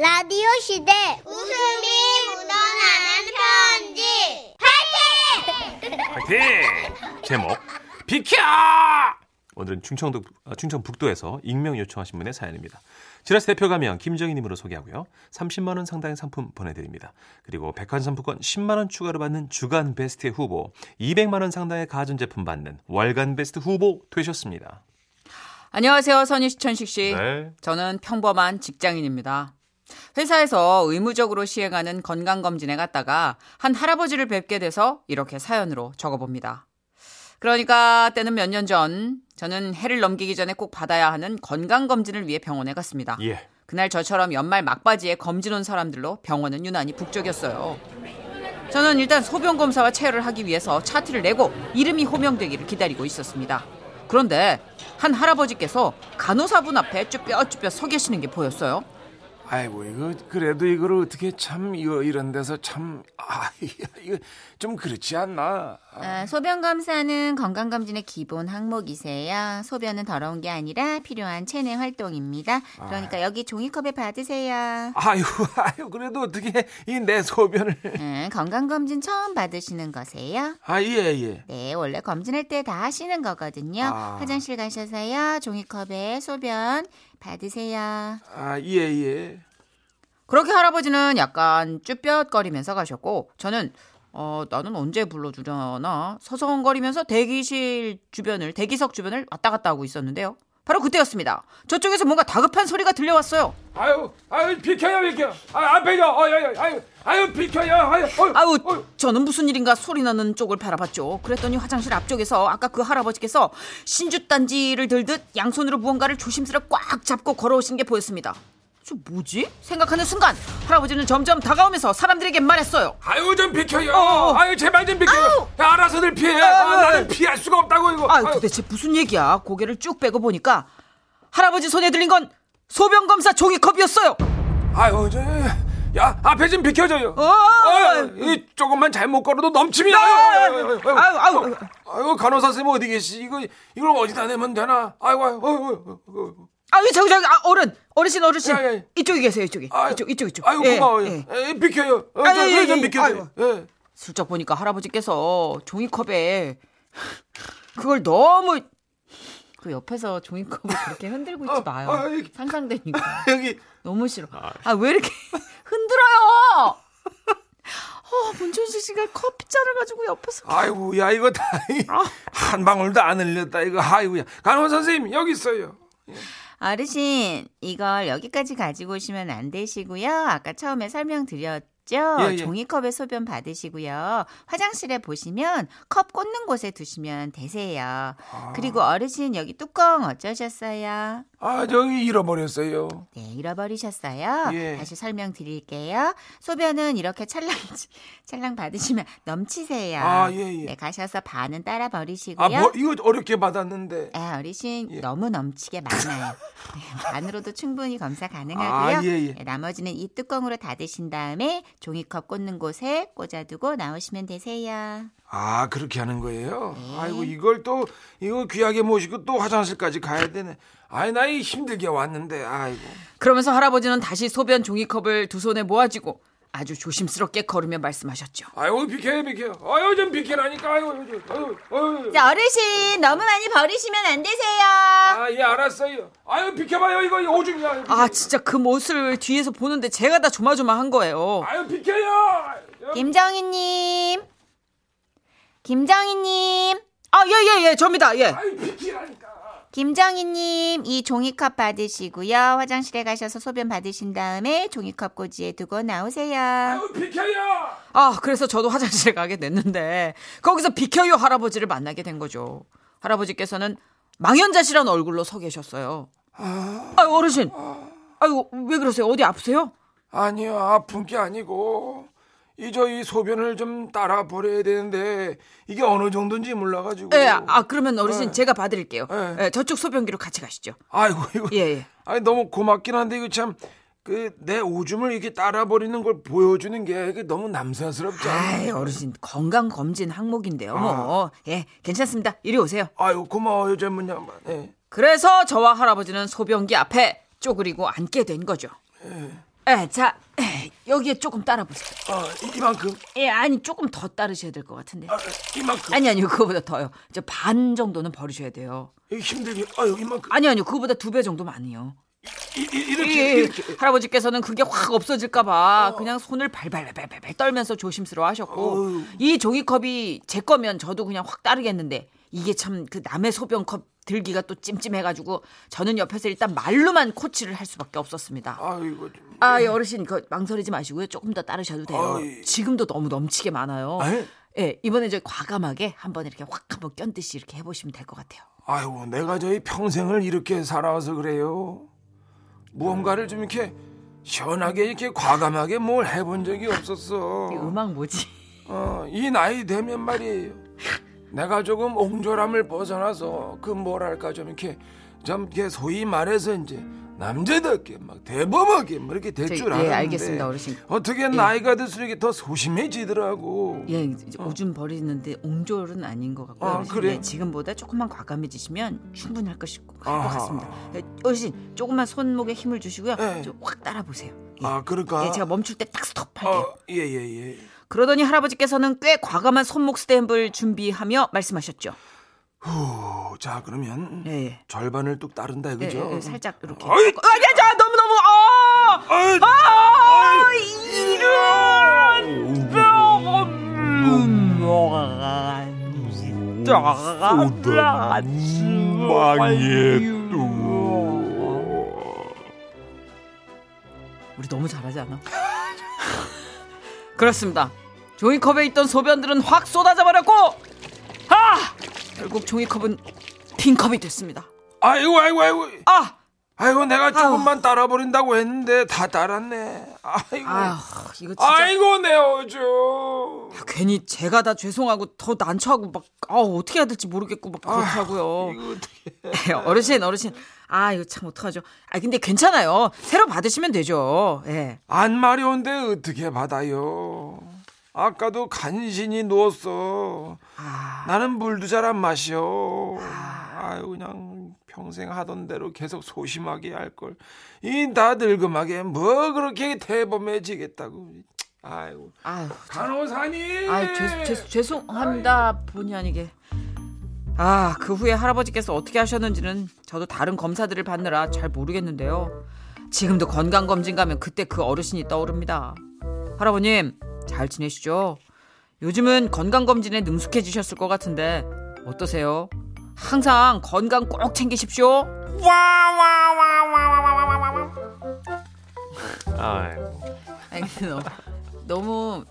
라디오 시대 웃음이 묻어나는 편지 파이팅! 제목 비켜! 오늘은 충청도 아, 충청북도에서 익명 요청하신 분의 사연입니다. 지라시 대표 가명 김정희님으로 소개하고요. 30만 원 상당의 상품 보내드립니다. 그리고 백화점 상품권 10만 원 추가로 받는 주간 베스트 후보, 200만 원 상당의 가전제품 받는 월간 베스트 후보 되셨습니다. 안녕하세요, 선희 시천식 씨. 네. 저는 평범한 직장인입니다. 회사에서 의무적으로 시행하는 건강검진에 갔다가 한 할아버지를 뵙게 돼서 이렇게 사연으로 적어봅니다. 그러니까 때는 몇 년 전, 저는 해를 넘기기 전에 꼭 받아야 하는 건강검진을 위해 병원에 갔습니다. 예. 그날 저처럼 연말 막바지에 검진 온 사람들로 병원은 유난히 북적였어요. 저는 일단 소변 검사와 체열을 하기 위해서 차트를 내고 이름이 호명되기를 기다리고 있었습니다. 그런데 한 할아버지께서 간호사분 앞에 쭈뼛쭈뼛 서 계시는 게 보였어요. 아이고 이거 그래도 이거를 어떻게 참 이거 이런 데서 참 아 이거 좀 그렇지 않나? 아, 소변 검사는 건강 검진의 기본 항목이세요. 소변은 더러운 게 아니라 필요한 체내 활동입니다. 그러니까 여기 종이컵에 받으세요. 아유 아유 그래도 어떻게 이 내 소변을 음, 건강 검진 처음 받으시는 거세요? 아 예 예. 네, 원래 검진할 때 다 하시는 거거든요. 아. 화장실 가셔서요. 종이컵에 소변 받으세요. 아 예 예. 그렇게 할아버지는 약간 쭈뼛거리면서 가셨고 저는 어 나는 언제 불러주려나 서성거리면서 대기실 주변을 대기석 주변을 왔다 갔다 하고 있었는데요. 바로 그때였습니다. 저쪽에서 뭔가 다급한 소리가 들려왔어요. 아유 아유 비켜요 비켜. 아 앞에요. 아유 아유 아유 비켜요. 아유 어유, 아우 어유. 저는 무슨 일인가 소리 나는 쪽을 바라봤죠. 그랬더니 화장실 앞쪽에서 아까 그 할아버지께서 신주 단지를 들듯 양손으로 무언가를 조심스레 꽉 잡고 걸어오신 게 보였습니다. 저 뭐지? 생각하는 순간 할아버지는 점점 다가오면서 사람들에게 말했어요. 아유 좀 비켜요. 어, 어. 아유 제발 좀 비켜요. 야, 알아서들 피해. 아, 아, 나는 피할 수가 없다고 이거. 아 도대체 무슨 얘기야? 고개를 쭉 빼고 보니까 할아버지 손에 들린 건 소변 검사 종이컵이었어요. 아유 저. 야 앞에 좀 비켜줘요. 어, 아유, 이 조금만 잘못 걸어도 넘침이. 아유, 아유, 아유, 아유, 아유, 아유. 아유, 간호사 선생님 어디 계시? 이거 이걸 어디다 내면 되나? 아이고, 아이고, 아이고, 아이고. 아 저기 저기 아, 어른 어르신 어르신 야, 야, 야. 이쪽에 계세요 이쪽에 아유, 이쪽 이쪽 이쪽. 아이고 예, 고마워요. 예. 에, 비켜요. 어, 아유, 저, 예, 좀 예, 비켜요. 예. 슬쩍 보니까 할아버지께서 종이컵에 그걸 너무 그 옆에서 종이컵을 그렇게 흔들고 있지 마요. 아, 이- 상상되니까 여기 너무 싫어. 아 왜 이렇게 흔들어요? 어 문천식 씨가 커피잔을 가지고 옆에서 아이고, 야 이거 다 한 방울도 안 흘렸다 이거. 아이고야. 간호사 선생님 여기 있어요. 어르신, 이걸 여기까지 가지고 오시면 안 되시고요. 아까 처음에 설명드렸 죠? 예, 예. 종이컵에 소변 받으시고요. 화장실에 보시면 컵 꽂는 곳에 두시면 되세요. 그리고 어르신 여기 뚜껑 어쩌셨어요? 아 저기 잃어버렸어요. 네, 잃어버리셨어요. 예. 다시 설명드릴게요. 소변은 이렇게 찰랑 찰랑 받으시면 넘치세요. 아, 예, 예. 네, 가셔서 반은 따라 버리시고요. 아 뭐 이거 어렵게 받았는데. 아, 어르신 예. 너무 넘치게 많아요. 네, 반으로도 충분히 검사 가능하고요. 아, 예, 예. 네, 나머지는 이 뚜껑으로 닫으신 다음에 종이컵 꽂는 곳에 꽂아두고 나오시면 되세요. 아 그렇게 하는 거예요? 네. 아이고 이걸 또 이거 귀하게 모시고 또 화장실까지 가야 되네. 아이 나이 힘들게 왔는데 아이고. 그러면서 할아버지는 다시 소변 종이컵을 두 손에 모아쥐고 아주 조심스럽게 걸으며 말씀하셨죠. 아이고 비켜요 비켜요. 아유 좀 비켜라니까. 아유 아유. 자, 어르신 너무 많이 버리시면 안 되세요. 아 예 알았어요. 아유 비켜봐요 이거 오줌이야. 아유, 아. 진짜 그 모습을 뒤에서 보는데 제가 다 조마조마한 거예요. 아유 비켜요. 김정희님, 김정희님, 아 예예예 접니다 예. 아유 비키라니까. 김정희님 이 종이컵 받으시고요. 화장실에 가셔서 소변 받으신 다음에 종이컵 꽂이에 두고 나오세요. 아유 비켜요. 아 그래서 저도 화장실에 가게 됐는데 거기서 비켜요 할아버지를 만나게 된 거죠. 할아버지께서는 망연자실한 얼굴로 서 계셨어요. 아 어르신, 아유 왜 그러세요? 어디 아프세요? 아니요 아픈 게 아니고 이 저 이 소변을 좀 따라 버려야 되는데 이게 어느 정도인지 몰라가지고. 예, 아 그러면 어르신 네. 제가 봐드릴게요. 네. 예, 저쪽 소변기로 같이 가시죠. 아이고 이거. 예, 예. 아니 너무 고맙긴 한데 이거 참. 그 내 오줌을 이렇게 따라 버리는 걸 보여주는 게 이게 너무 남사스럽지 않아요? 아이 어르신 건강 검진 항목인데요. 아. 뭐 예, 괜찮습니다. 이리 오세요. 아유 고마워요 전문 양반. 예. 그래서 저와 할아버지는 소변기 앞에 쪼그리고 앉게 된 거죠. 예, 자, 에, 여기에 조금 따라 보세요. 어, 이- 이만큼 예, 아니 조금 더 따르셔야 될 것 같은데. 아, 이만큼 아니 아니요, 그거보다 더요. 저반 정도는 버리셔야 돼요. 힘들게 아유 이만큼 아니 아니요, 그거보다 두 배 정도 많이요. 이, 이, 이렇게 예, 예. 이렇게 할아버지께서는 그게 확 없어질까봐 그냥 손을 발발발발발 떨면서 조심스러워하셨고 어휴. 이 종이컵이 제 거면 저도 그냥 확 따르겠는데 이게 참 그 남의 소변컵 들기가 또 찜찜해가지고 저는 옆에서 일단 말로만 코치를 할 수밖에 없었습니다. 아이고 좀. 아, 이 어르신 그 망설이지 마시고요. 조금 더 따르셔도 돼요. 아이. 지금도 너무 넘치게 많아요. 아이. 예, 이번에 저 과감하게 한번 이렇게 확 한번 껴듯이 이렇게 해보시면 될 것 같아요. 아이고 내가 저희 평생을 이렇게 살아와서 그래요. 무언가를 좀 이렇게 시원하게 이렇게 과감하게 뭘 해본 적이 없었어. 이 음악 뭐지? 어, 이 나이 되면 말이에요. 내가 조금 옹졸함을 벗어나서 그 뭐랄까 좀 이렇게 좀 이렇게 소위 말해서 이제 남자답게 막 대범하게 뭐 이렇게 될 저기, 줄 예, 알겠습니다, 어르신. 어떻게 나이가 들수록 이게 더 소심해지더라고. 예, 오줌 버리는데 옹졸은 아닌 것 같고요. 아. 그래? 네, 지금보다 조금만 과감해지시면 충분히 할 것이 할것 아하. 같습니다. 예, 어르신, 조금만 손목에 힘을 주시고요. 예. 좀확 따라 보세요. 예. 아 그럴까? 예, 제가 멈출 때 딱 스톱할게요. 어, 예예 예. 그러더니 할아버지께서는 꽤 과감한 손목 스탬프를 준비하며 말씀하셨죠. 후, 자 그러면 예, 예. 절반을 뚝 따른다 예, 이거죠? 예, 예, 살짝 이렇게. 어이! 아니야, 자, 너무 너무 아, 아이, 아, 이런 우리 너무 잘하지 않아? 그렇습니다. 종이컵에 있던 소변들은 확 쏟아져 버렸고, 아! 결국 종이컵은 빈컵이 됐습니다. 아이고 아이고 아이고 아! 아이고 내가 조금만 따라 버린다고 했는데 다 따랐네. 아이고 아휴, 이거 진짜. 아이고 내 어조. 괜히 제가 다 죄송하고 더 난처하고 막, 아 어떻게 해야 될지 모르겠고 막. 이거 어떻게? 어르신, 어르신. 아, 이거 참 어떡하죠. 아, 근데 괜찮아요. 새로 받으시면 되죠. 예. 안 마려운데 어떻게 받아요? 아까도 간신히 누웠어. 아, 나는 물도 잘 안 마셔. 아유 그냥 평생 하던 대로 계속 소심하게 할 걸. 이다 늙음하게 뭐 그렇게 대범해지겠다고. 아유 아유, 간호사님. 아, 죄, 죄, 죄송합니다. 본의 아니게. 아, 그 후에 할아버지께서 어떻게 하셨는지는 저도 다른 검사들을 받느라 잘 모르겠는데요. 지금도 건강검진 가면 그때 그 어르신이 떠오릅니다. 할아버님, 잘 지내시죠? 요즘은 건강검진에 능숙해지셨을 것 같은데, 어떠세요? 항상 건강 꼭 챙기십시오. 아니, 너무, 너무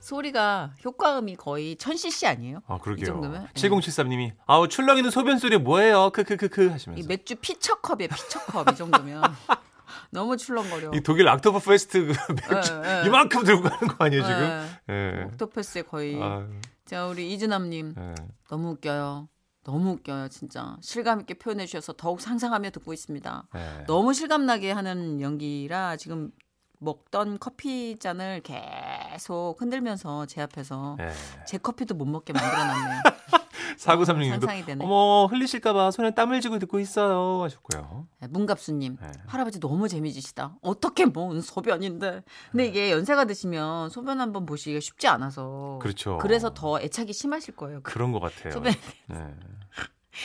소리가 효과음이 거의 1000cc 아니에요? 아, 그러게요. 이 정도면? 7073님이 아우 출렁이는 소변 소리 뭐예요? 크크크크 이 하시면서. 맥주 피처컵에 피처컵 이 정도면 너무 출렁거려. 이 독일 옥토버페스트 그 맥주 예, 예. 이만큼 들고 가는 거 아니에요 지금? 예. 예. 옥토버페스트 거의. 아유, 자 우리 이진남님 예. 너무 웃겨요. 너무 웃겨요 진짜. 실감 있게 표현해 주셔서 더욱 상상하며 듣고 있습니다. 예. 너무 실감나게 하는 연기라 지금 먹던 커피 잔을 계속 흔들면서 제 앞에서 예. 제 커피도 못 먹게 만들어 놨네요. 사구삼육님도 상상이 되네. 어머 흘리실까봐 손에 땀을 쥐고 듣고 있어요 하셨고요. 네, 문갑수님 네. 할아버지 너무 재미지시다. 어떻게 뭔 소변인데. 근데 이게 연세가 드시면 소변 한번 보시기가 쉽지 않아서. 그렇죠. 그래서 더 애착이 심하실 거예요. 그런 것 같아요. 소변. 네.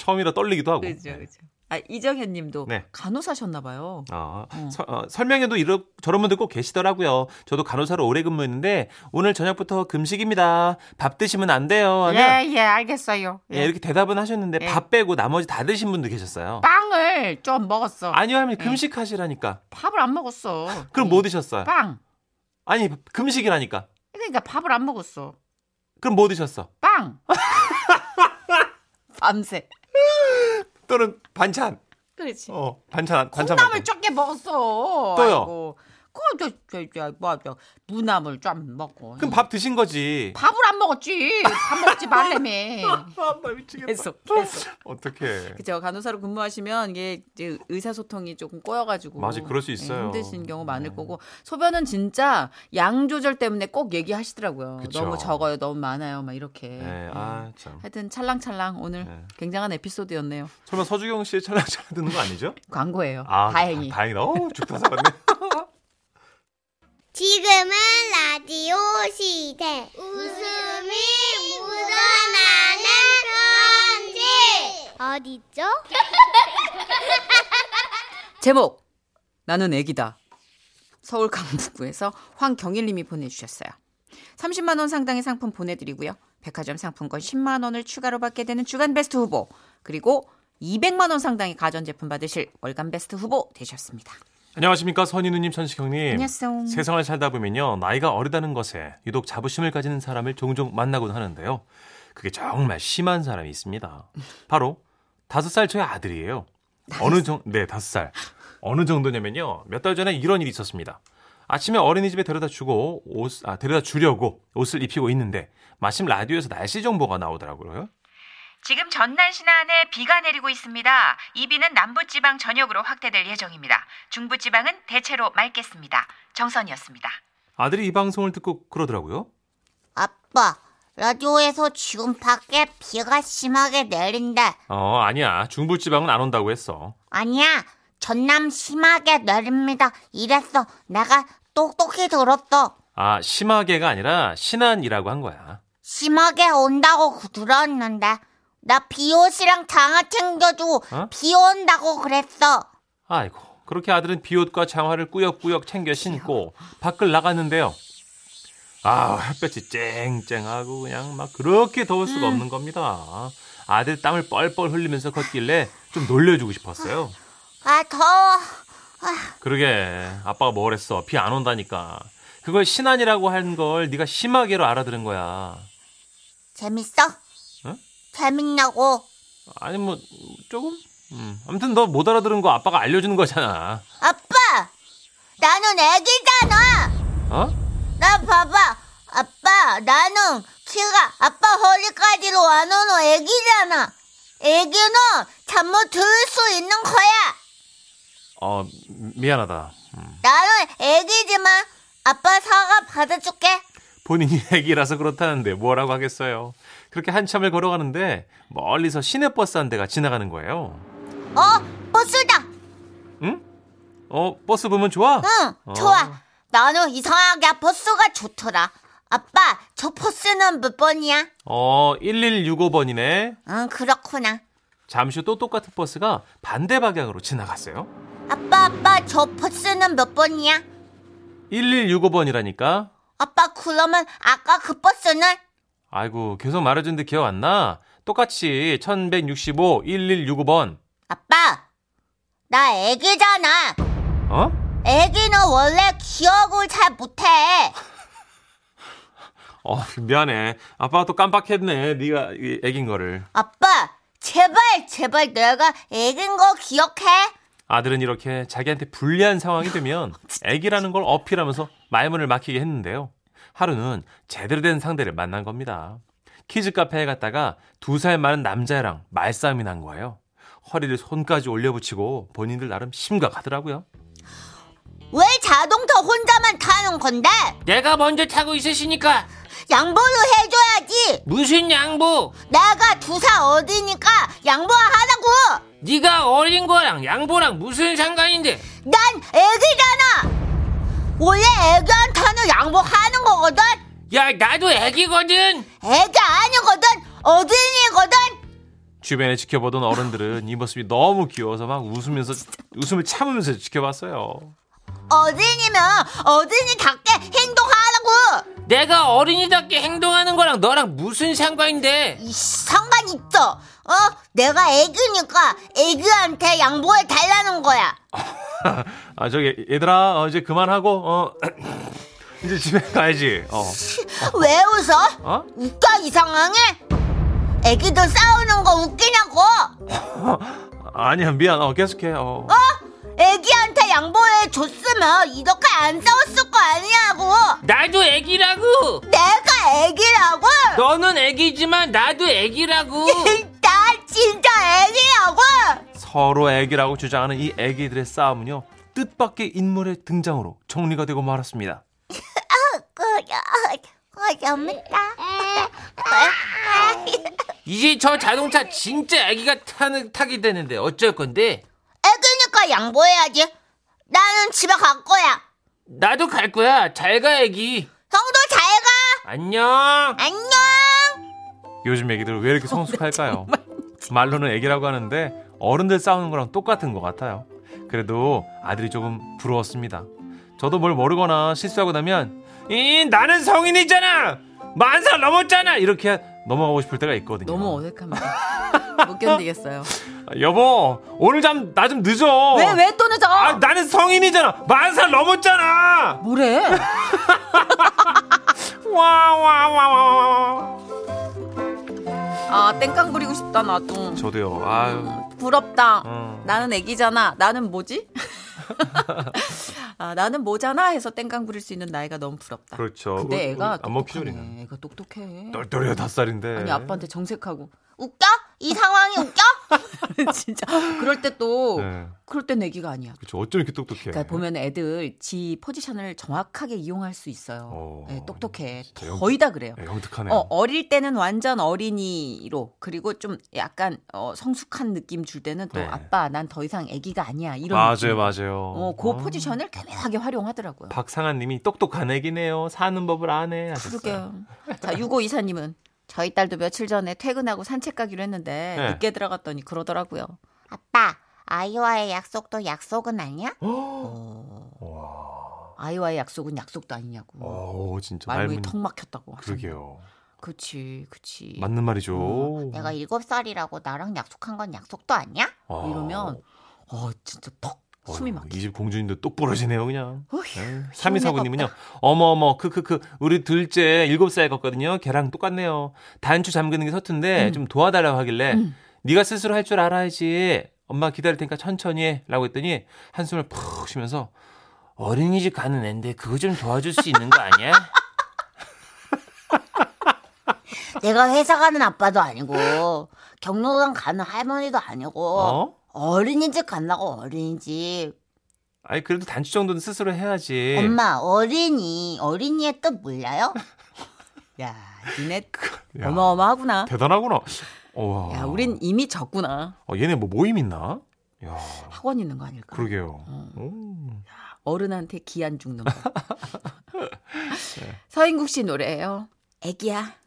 처음이라 떨리기도 하고. 그렇죠, 네. 그렇죠. 아 이정현 님도 네. 간호사셨나 봐요. 아, 어. 서- 어, 설명에도 이런 저런 분들 꼭 계시더라고요. 저도 간호사로 오래 근무했는데 오늘 저녁부터 금식입니다. 밥 드시면 안 돼요. 하면 예, 예, 알겠어요. 예, 이렇게 대답은 하셨는데 예. 밥 빼고 나머지 다 드신 분도 계셨어요. 빵을 좀 먹었어. 아니요 하면 금식하시라니까. 밥을 안 먹었어. 그럼 뭐 드셨어요? 빵. 아니 금식이라니까. 그러니까 밥을 안 먹었어. 그럼 뭐 드셨어? 빵. 밤새. 또는 반찬. 그렇지. 어 반찬 반찬. 콩나물. 적게 먹었어. 또요? 아이고. 그거 저, 저, 저, 뭐, 저, 무나물 좀 먹고. 그럼 밥 드신 거지. 밥을 안 먹었지. 밥 먹지 말래며. 아, 나 미치겠다. 계속 계속. 어떻게? 그죠 간호사로 근무하시면 이게 이제 의사소통이 조금 꼬여가지고 맞아, 그럴 수 예, 있어요. 힘드신 경우 많을 네. 거고 소변은 진짜 양 조절 때문에 꼭 얘기하시더라고요. 그쵸. 너무 적어요, 너무 많아요, 막 이렇게. 네, 예. 아 참. 하여튼 찰랑찰랑 오늘 네. 굉장한 에피소드였네요. 설마 서주경 씨의 찰랑찰랑 듣는 거 아니죠? 광고예요. 아, 다행히. 다, 행이다 어, 죽다 살았네. 지금은 라디오 시대. 웃음이 묻어나는 편지. 어디죠? 제목 나는 애기다. 서울 강북구에서 황경일 님이 보내주셨어요. 30만 원 상당의 상품 보내드리고요. 백화점 상품권 10만 원을 추가로 받게 되는 주간 베스트 후보 그리고 200만 원 상당의 가전제품 받으실 월간 베스트 후보 되셨습니다. 안녕하십니까 선인우님 천식형님. 안녕하세요. 세상을 살다 보면요 나이가 어리다는 것에 유독 자부심을 가지는 사람을 종종 만나곤 하는데요. 그게 정말 심한 사람이 있습니다. 바로 다섯 살 저희 아들이에요. 어느 정, 네 다섯 살. 어느 정도냐면요 몇 달 전에 이런 일이 있었습니다. 아침에 어린이집에 데려다 주고 옷, 아 데려다 주려고 옷을 입히고 있는데 마침 라디오에서 날씨 정보가 나오더라고요. 지금 전남 신안에 비가 내리고 있습니다. 이 비는 남부지방 전역으로 확대될 예정입니다. 중부지방은 대체로 맑겠습니다. 정선이었습니다. 아들이 이 방송을 듣고 그러더라고요. 아빠, 라디오에서 지금 밖에 비가 심하게 내린다. 어 아니야 중부지방은 안 온다고 했어. 아니야, 전남 심하게 내립니다. 이랬어. 내가 똑똑히 들었어. 아 심하게가 아니라 신안이라고 한 거야. 심하게 온다고 들었는데. 나 비옷이랑 장화 챙겨주고 어? 비 온다고 그랬어. 아이고 그렇게 아들은 비옷과 장화를 꾸역꾸역 챙겨 신고 밖을 나갔는데요. 아 햇볕이 쨍쨍하고 그냥 막 그렇게 더울 수가 없는 겁니다. 아들 땀을 뻘뻘 흘리면서 걷길래 좀 놀려주고 싶었어요. 아, 더워. 그러게 아빠가 뭘 했어 비 안 온다니까. 그걸 신안이라고 한 걸 네가 심하게로 알아들은 거야. 재밌어? 응? 재밌냐고. 아니 뭐 조금? 음. 아무튼 너 못 알아들은 거 아빠가 알려주는 거잖아. 아빠! 나는 애기잖아! 어? 나 봐봐. 아빠, 나는 키가 아빠 허리까지로 안 오는 애기잖아. 애기는 잠 못 들 수 있는 거야. 어 미안하다. 나는 애기지만 아빠 사과 받아줄게. 본인이 애기라서 그렇다는데 뭐라고 하겠어요. 그렇게 한참을 걸어가는데 멀리서 시내버스 한 대가 지나가는 거예요. 어, 버스다. 응? 어, 버스 보면 좋아? 응, 어. 좋아. 나는 이상하게 버스가 좋더라. 아빠, 저 버스는 몇 번이야? 어, 1165번이네. 응, 그렇구나. 잠시 후 또 똑같은 버스가 반대 방향으로 지나갔어요. 아빠, 아빠, 저 버스는 몇 번이야? 1165번이라니까. 아빠, 그러면 아까 그 버스는? 아이고, 계속 말해줬는데 기억 안 나? 똑같이 1165, 1165번. 아빠, 나 애기잖아. 어? 애기는 원래 기억을 잘 못해. 어, 미안해. 아빠가 또 깜빡했네. 네가 이 애긴 거를. 아빠, 제발, 제발 내가 애긴 거 기억해. 아들은 이렇게 자기한테 불리한 상황이 되면 애기라는 걸 어필하면서 말문을 막히게 했는데요. 하루는 제대로 된 상대를 만난 겁니다. 키즈 카페에 갔다가 두 살 많은 남자애랑 말싸움이 난 거예요. 허리를 손까지 올려붙이고 본인들 나름 심각하더라고요. 왜 자동차 혼자만 타는 건데? 내가 먼저 타고 있으시니까 양보를 해줘야지. 무슨 양보? 내가 두 살 어리니까 양보하라고. 네가 어린 거랑 양보랑 무슨 상관인데? 난 애기잖아. 원래 애기한테는 양보하는 거거든. 야 나도 애기거든. 애기 아니거든. 어린이거든. 주변에 지켜보던 어른들은 이 모습이 너무 귀여워서 막 웃으면서 웃음을 참으면서 지켜봤어요. 어린이면 어린이답게 행동하라고. 내가 어린이답게 행동하는 거랑 너랑 무슨 상관인데? 이 상관 있어. 어? 내가 애기니까 애기한테 양보해 달라는 거야. 아 저기 얘들아 어, 이제 그만하고 어 이제 집에 가야지. 어. 왜 웃어? 어? 웃겨 이 상황에? 애기들 싸우는 거 웃기냐고? 아니야 미안. 어 계속해. 어. 애기한테 양보해 줬으면 이렇게 안 싸웠을 거 아니냐고. 나도 애기라고. 내가 애기라고? 너는 애기지만 나도 애기라고. 나 진짜 애기라고? 서로 애기라고 주장하는 이 애기들의 싸움은요 뜻밖의 인물의 등장으로 정리가 되고 말았습니다. 그 재밌다. 이제 저 자동차 진짜 애기가 타는 타게 되는데 어쩔 건데? 애기니까 양보해야지. 나는 집에 갈 거야. 나도 갈 거야. 잘 가, 애기. 성도 잘 가. 안녕. 안녕. 요즘 애기들 왜 이렇게 성숙할까요? 말로는 애기라고 하는데 어른들 싸우는 거랑 똑같은 것 같아요. 그래도 아들이 조금 부러웠습니다. 저도 뭘 모르거나 실수하고 나면 이, 나는 성인이잖아. 만 살 넘었잖아. 이렇게 넘어가고 싶을 때가 있거든요. 너무 어색합니다. 못 견디겠어요. 아, 여보 오늘 잠 나 좀 늦어. 왜 왜 또 늦어? 아, 나는 성인이잖아. 만 살 넘었잖아. 뭐래? 와, 와, 와, 와, 와. 아 땡깡 부리고 싶다 나도. 저도요. 아유. 부럽다. 어. 나는 애기잖아. 나는 뭐지? 아, 나는 뭐잖아 해서 땡깡 부릴 수 있는 나이가 너무 부럽다. 그렇죠. 근데 애가 우리 안 먹히죠, 똑똑하네. 우리는. 애가 똑똑해. 똘똘해요 다섯 살인데. 아니 아빠한테 정색하고 웃겨? 이 상황이 웃겨? 진짜 그럴 때또 네. 그럴 땐 애기가 아니야. 그렇죠. 어쩜 이렇게 똑똑해. 그러니까 보면 애들 지 포지션을 정확하게 이용할 수 있어요. 어, 네, 똑똑해. 거의 다 그래요. 네, 영특하네요. 어, 어릴 때는 완전 어린이로 그리고 좀 약간 어, 성숙한 느낌 줄 때는 또 네. 아빠 난 더 이상 애기가 아니야 이런 맞아요, 느낌. 맞아요. 어, 그 어. 포지션을 교묘하게 활용하더라고요. 박상한님이 똑똑한 애기네요. 사는 법을 아네. 하셨어요. 그러게요. 자, 유고 이사님은 저희 딸도 며칠 전에 퇴근하고 산책 가기로 했는데 네. 늦게 들어갔더니 그러더라고요. 아빠, 아이와의 약속도 약속은 아니야? 어, 아이와의 약속은 약속도 아니냐고. 어, 진짜 말문이 말문이 턱 막혔다고. 그러게요. 그치, 그치. 맞는 말이죠. 어, 내가 일곱 살이라고 나랑 약속한 건 약속도 아니야? 아, 이러면 어 진짜 턱 숨이 막혀. 이집 공주님도 똑부러지네요, 그냥. 어휴, 삼이사구님은요, 어머, 어머, 크크크, 우리 둘째 일곱 살 같거든요. 걔랑 똑같네요. 단추 잠그는 게 서툰데 음. 좀 도와달라고 하길래, 네가 스스로 할 줄 알아야지. 엄마 기다릴 테니까 천천히 해. 라고 했더니, 한숨을 푹 쉬면서, 어린이집 가는 앤데 그거 좀 도와줄 수 있는 거 아니야? 내가 회사 가는 아빠도 아니고 경로당 가는 할머니도 아니고 어? 어린이집 간다고 어린이집 아니, 그래도 단추 정도는 스스로 해야지. 엄마 어린이 어린이의 뜻 몰라요? 야, 니네 야, 어마어마하구나. 대단하구나. 어, 야, 우린 이미 졌구나. 어, 얘네 뭐 모임 있나? 야, 학원 있는 거 아닐까? 그러게요. 어. 음. 어른한테 기한 죽는 거. 네. 서인국 씨 노래예요. 애기야.